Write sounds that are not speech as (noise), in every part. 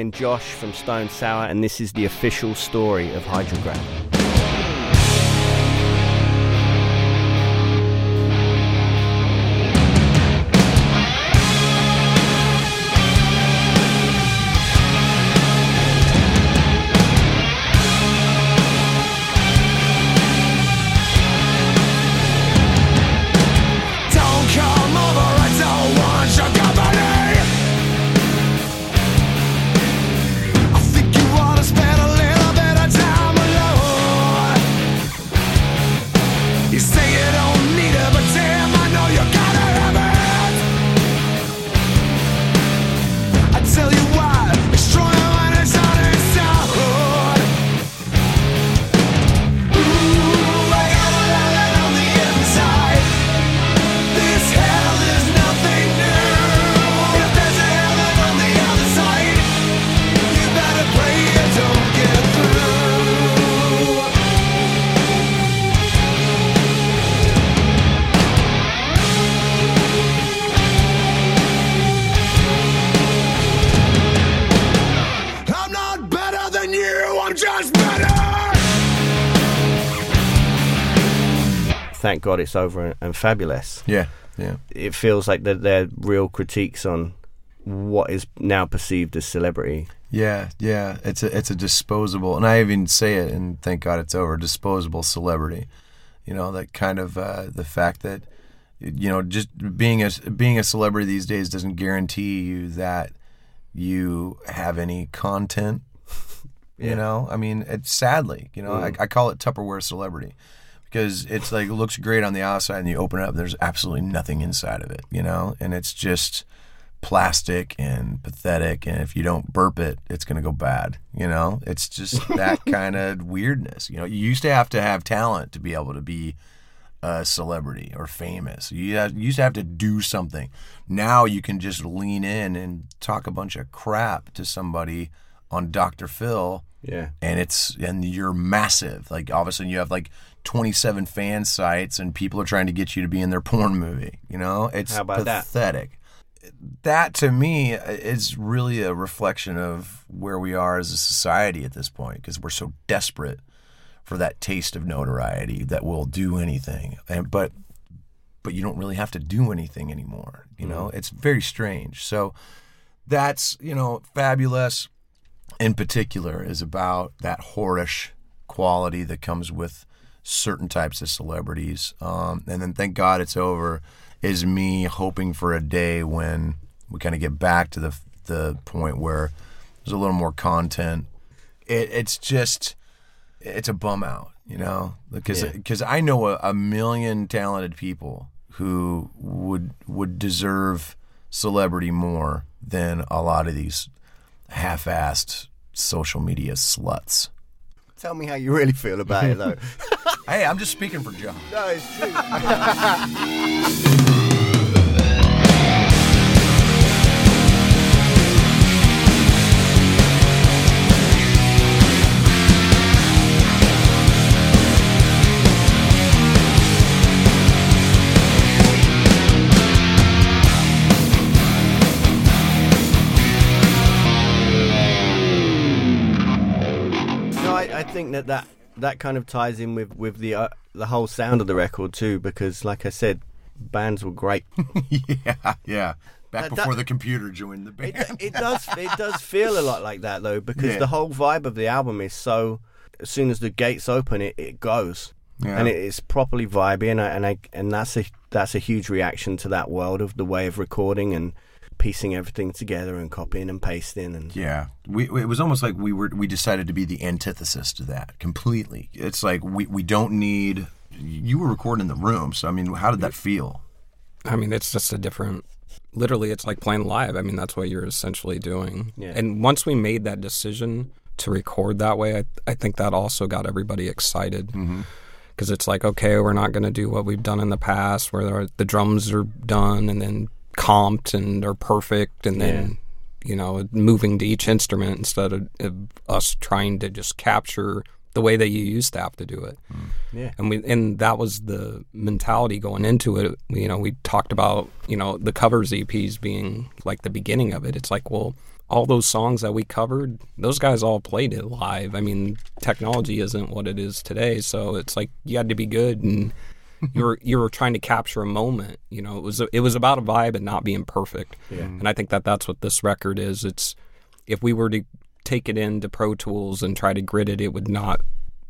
And Josh from Stone Sour, and this is the official story of Hydrograd. You, I'm just better. Thank God it's over and, and fabulous. Yeah, yeah. It feels like that they're real critiques on what is now perceived as celebrity. Yeah, yeah, it's a it's a disposable, and I even say it, and thank God it's over. Disposable celebrity, you know that kind of uh, the fact that you know just being a being a celebrity these days doesn't guarantee you that you have any content. You know, I mean, it's sadly, you know, I, mm. I call it Tupperware celebrity because it's like it looks great on the outside, and you open it up, and there's absolutely nothing inside of it. You know, and it's just plastic and pathetic and if you don't burp it it's going to go bad you know? It's just (laughs) that kind of weirdness you know? You used to have to have talent to be able to be a celebrity or famous. You, had, you used to have to do something. Now you can just lean in and talk a bunch of crap to somebody on Dr. Phil Yeah. and it's and you're massive. Like all of a sudden you have like 27 fan sites and people are trying to get you to be in their (laughs) porn movie. You know, it's How about that? pathetic. That to me is really a reflection of where we are as a society at this point because we're so desperate for that taste of notoriety that we'll do anything. And but but you don't really have to do anything anymore. You mm-hmm. know, it's very strange. So that's you know fabulous in particular is about that whorish quality that comes with certain types of celebrities. Um, and then thank God it's over is me hoping for a day when we kind of get back to the the point where there's a little more content. It, it's just it's a bum out, you know, because Yeah. because I know a, a million talented people who would would deserve celebrity more than a lot of these half-assed social media sluts. Tell me how you really feel about it, though. (laughs) Hey, I'm just speaking for John. no, it's true. (laughs) that, that that kind of ties in with with the uh, the whole sound of the record too, because like I said, bands were great. (laughs) yeah, yeah. Back That- before that- the computer joined the band. It, it does it does feel a lot like that though, because Yeah. the whole vibe of the album is so. As soon as the gates open, it, it goes, Yeah. and it's properly vibey, and I, and I and that's a that's a huge reaction to that world of the way of recording and piecing everything together and copying and pasting and Yeah, we it was almost like we were we decided to be the antithesis to that completely. It's like we we don't need. You were recording in the room, so I mean, how did that feel? I mean, it's just a different. Literally, it's like playing live. I mean, that's what you're essentially doing. Yeah. And once we made that decision to record that way, I, I think that also got everybody excited. Mm-hmm. Because it's like, okay, we're not going to do what we've done in the past, where the drums are done and then comped and are perfect, and then you know moving to each instrument instead of, of us trying to just capture the way that you used to have to do it. Mm. Yeah. and we and that was the mentality going into it. You know we talked about you know the covers eps being like the beginning of it. It's like well all those songs that we covered, those guys all played it live. I mean, technology isn't what it is today, so it's like you had to be good and you were you were trying to capture a moment. You know, it was it was about a vibe and not being perfect. And I think that that's what this record is. It's if we were to take it into Pro Tools and try to grid it, it would not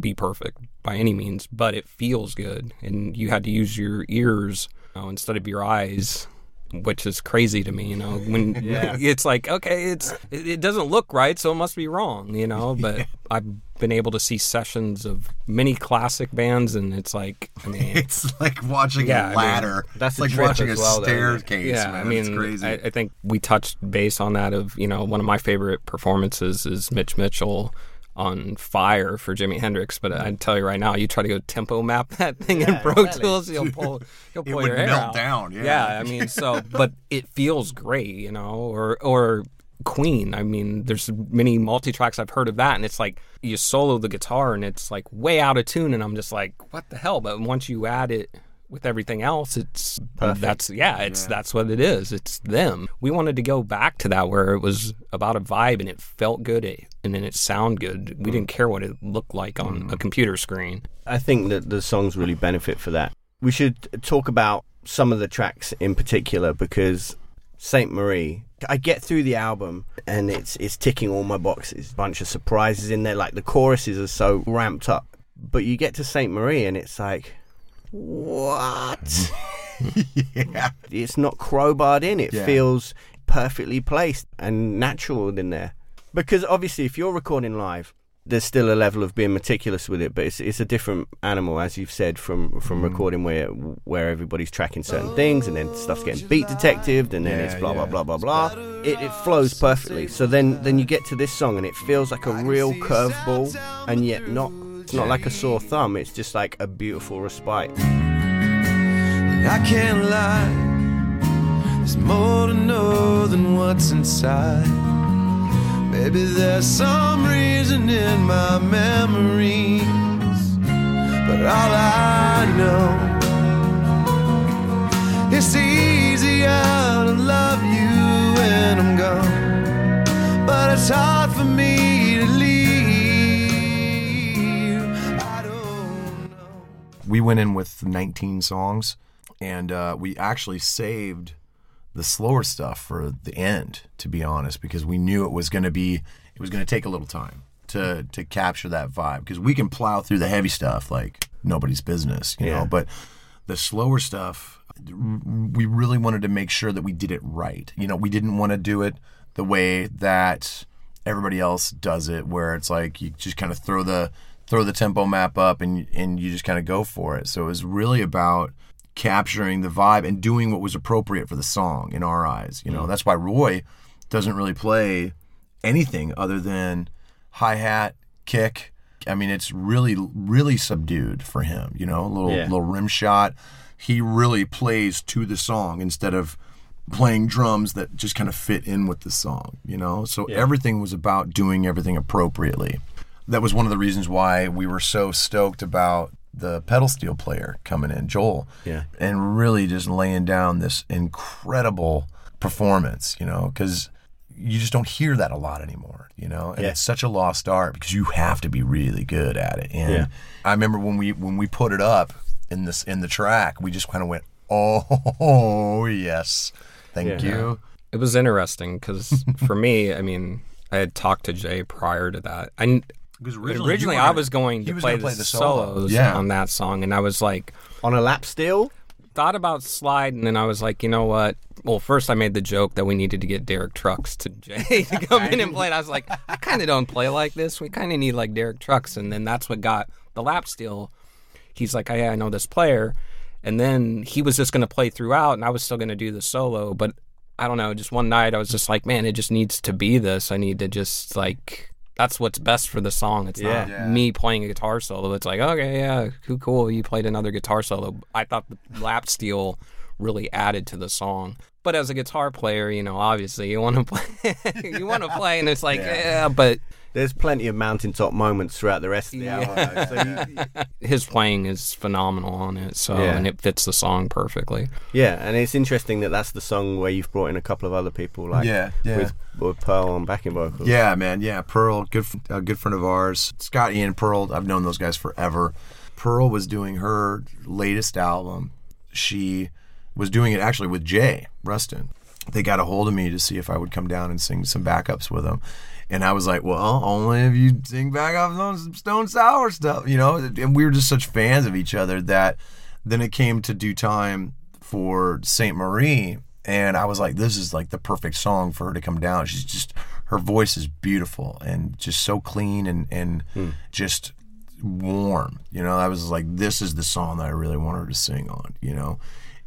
be perfect by any means, but it feels good, and you had to use your ears you know, instead of your eyes. Which is crazy to me, you know. When (laughs) it's like, okay, it's it, doesn't look right, so it must be wrong, you know. But (laughs) I've been able to see sessions of many classic bands, and it's like, I (laughs) mean, It's like watching Yeah, I a mean, ladder. that's It's a like watching as a well, though, staircase. yeah, man. I mean, it's crazy. I, I think we touched base on that. Of you know, one of my favorite performances is Mitch Mitchell on Fire for Jimi Hendrix. But I tell you right now, you try to go tempo map (laughs) that thing in Pro Tools, you'll (laughs) pull, you'll pull would your hair melt out. down, yeah. yeah. I mean, so but it feels great, you know, or or. Queen. I mean, there's many multi tracks I've heard of that, and it's like you solo the guitar, and it's like way out of tune, and I'm just like, what the hell? But once you add it with everything else, it's that's yeah, it's that's what it is. It's them. We wanted to go back to that where it was about a vibe and it felt good, it, and then it sounded good. We mm. didn't care what it looked like on mm. a computer screen. I think that the songs really benefit for that. We should talk about some of the tracks in particular because Saint Marie. I get through the album and it's it's ticking all my boxes. Bunch of surprises in there, like the choruses are so ramped up. But you get to Saint Marie and it's like, what? (laughs) yeah. It's not crowbarred in. It Yeah. feels perfectly placed and natural in there. Because obviously, if you're recording live, there's still a level of being meticulous with it, but it's it's a different animal, as you've said, from from mm. recording where where everybody's tracking certain things, and then stuff's getting beat oh, detectived, and then it's Yeah, blah blah yeah. blah blah blah. It, it flows perfectly. So then then you get to this song, and it feels like a real curveball, and yet not. It's not like a sore thumb. It's just like a beautiful respite. I can't lie. There's more to know than what's inside. Maybe there's some reason in my memories, but all I know it's easier to love you when I'm gone, but it's hard for me we went in with 19 songs and uh, we actually saved the slower stuff for the end to be honest because we knew it was going to be it was going to take a little time to to capture that vibe because we can plow through the heavy stuff like nobody's business you Yeah. know but the slower stuff we really wanted to make sure that we did it right. You know we didn't want to do it the way that everybody else does it where it's like you just kind of throw the throw the tempo map up and and you just kind of go for it. So it was really about capturing the vibe and doing what was appropriate for the song in our eyes you know mm. that's why roy doesn't really play anything other than hi-hat kick i mean it's really really subdued for him you know a little Yeah. little rim shot he really plays to the song instead of playing drums that just kind of fit in with the song, you know? So everything was about doing everything appropriately. That was one of the reasons why we were so stoked about the pedal steel player coming in, Joel. Yeah. And really just laying down this incredible performance, you know, because you just don't hear that a lot anymore, you know? And Yeah. it's such a lost art because you have to be really good at it. And Yeah. I remember when we when we put it up in this in the track, we just kind of went, (laughs) "Oh, yes. Thank Yeah. you." It was interesting because for me, I mean, I had talked to Jay prior to that. I Because originally, I was going to was play, gonna play the, the solos Yeah. on that song, and I was like, On a lap steel? thought about slide, and then I was like, you know what? Well, first I made the joke that we needed to get Derek Trucks to (laughs) Jay to come in and play. And I was like, I kind of don't play like this. We kind of need like Derek Trucks, and then that's what got the lap steel. He's like, oh, hey, I know this player, and then he was just going to play throughout, and I was still going to do the solo, but. I don't know. Just one night, I was just like, "Man, it just needs to be this. I need to just like that's what's best for the song. It's Yeah. not Yeah. me playing a guitar solo. It's like, okay, yeah, cool, cool. You played another guitar solo. I thought the lap steel really added to the song. But as a guitar player, you know, obviously you want to (laughs) play, you want to (laughs) play, and it's like, yeah. but There's plenty of mountaintop moments throughout the rest of the Yeah. album. though, So you, (laughs) his playing is phenomenal on it. So Yeah. and it fits the song perfectly. yeah, and it's interesting that that's the song where you've brought in a couple of other people, like Yeah, yeah. with, with Pearl on backing vocals. Yeah, man. Yeah, Pearl, good, f- a good friend of ours. Scott Ian Pearl. I've known those guys forever. Pearl was doing her latest album. She was doing it actually with Jay Ruston. They got a hold of me to see if I would come down and sing some backups with them. And I was like, well, only if you sing backups on some Stone Sour stuff, you know? And we were just such fans of each other that then it came to due time for Saint Marie. And I was like, this is like the perfect song for her to come down. She's just, her voice is beautiful and just so clean and, and hmm. just warm. You know, I was like, this is the song that I really want her to sing on, you know?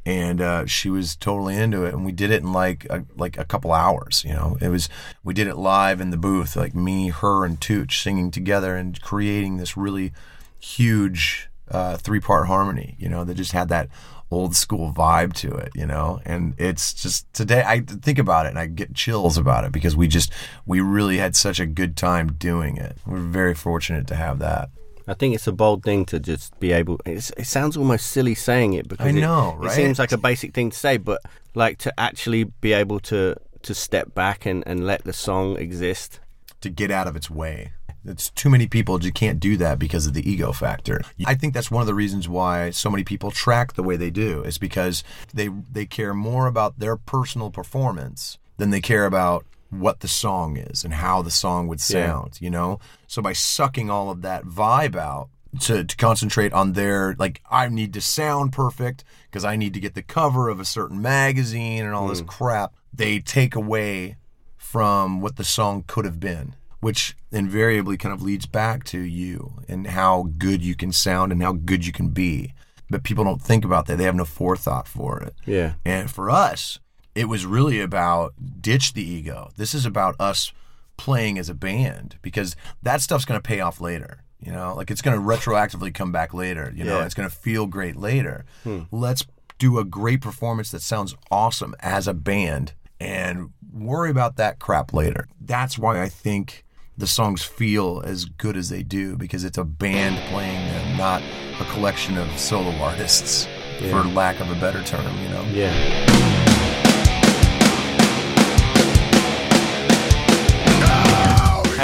And uh, she was totally into it, and we did it in like a, like a couple hours. You know, it was we did it live in the booth, like me, her, and Tooch singing together and creating this really huge uh, three part harmony. You know, that just had that old school vibe to it. You know, and it's just today I think about it and I get chills about it because we just we really had such a good time doing it. We're very fortunate to have that. I think it's a bold thing to just be able. It's, it sounds almost silly saying it because I it- know, it, right? seems like a basic thing to say, but like to actually be able to to step back and, and let the song exist. to get out of its way. It's too many people just can't do that because of the ego factor. I think that's one of the reasons why so many people track the way they do is because they they care more about their personal performance than they care about what the song is and how the song would sound, you know? So by sucking all of that vibe out to, to concentrate on their like I need to sound perfect because I need to get the cover of a certain magazine and all this hmm. crap, they take away from what the song could have been, which invariably kind of leads back to you and how good you can sound and how good you can be. But people don't think about that. They have no forethought for it. Yeah. And for us, it was really about ditch the ego. This is about us playing as a band because that stuff's going to pay off later. You know, like it's going to retroactively come back later. You know, Yeah. it's going to feel great later. Hmm. Let's do a great performance that sounds awesome as a band and worry about that crap later. That's why I think the songs feel as good as they do because it's a band playing them, not a collection of solo artists, for lack of a better term, you know? Yeah.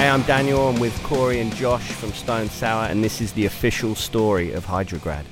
I'm Daniel. I'm with Corey and Josh from Stone Sour, and this is the official story of Hydrograd.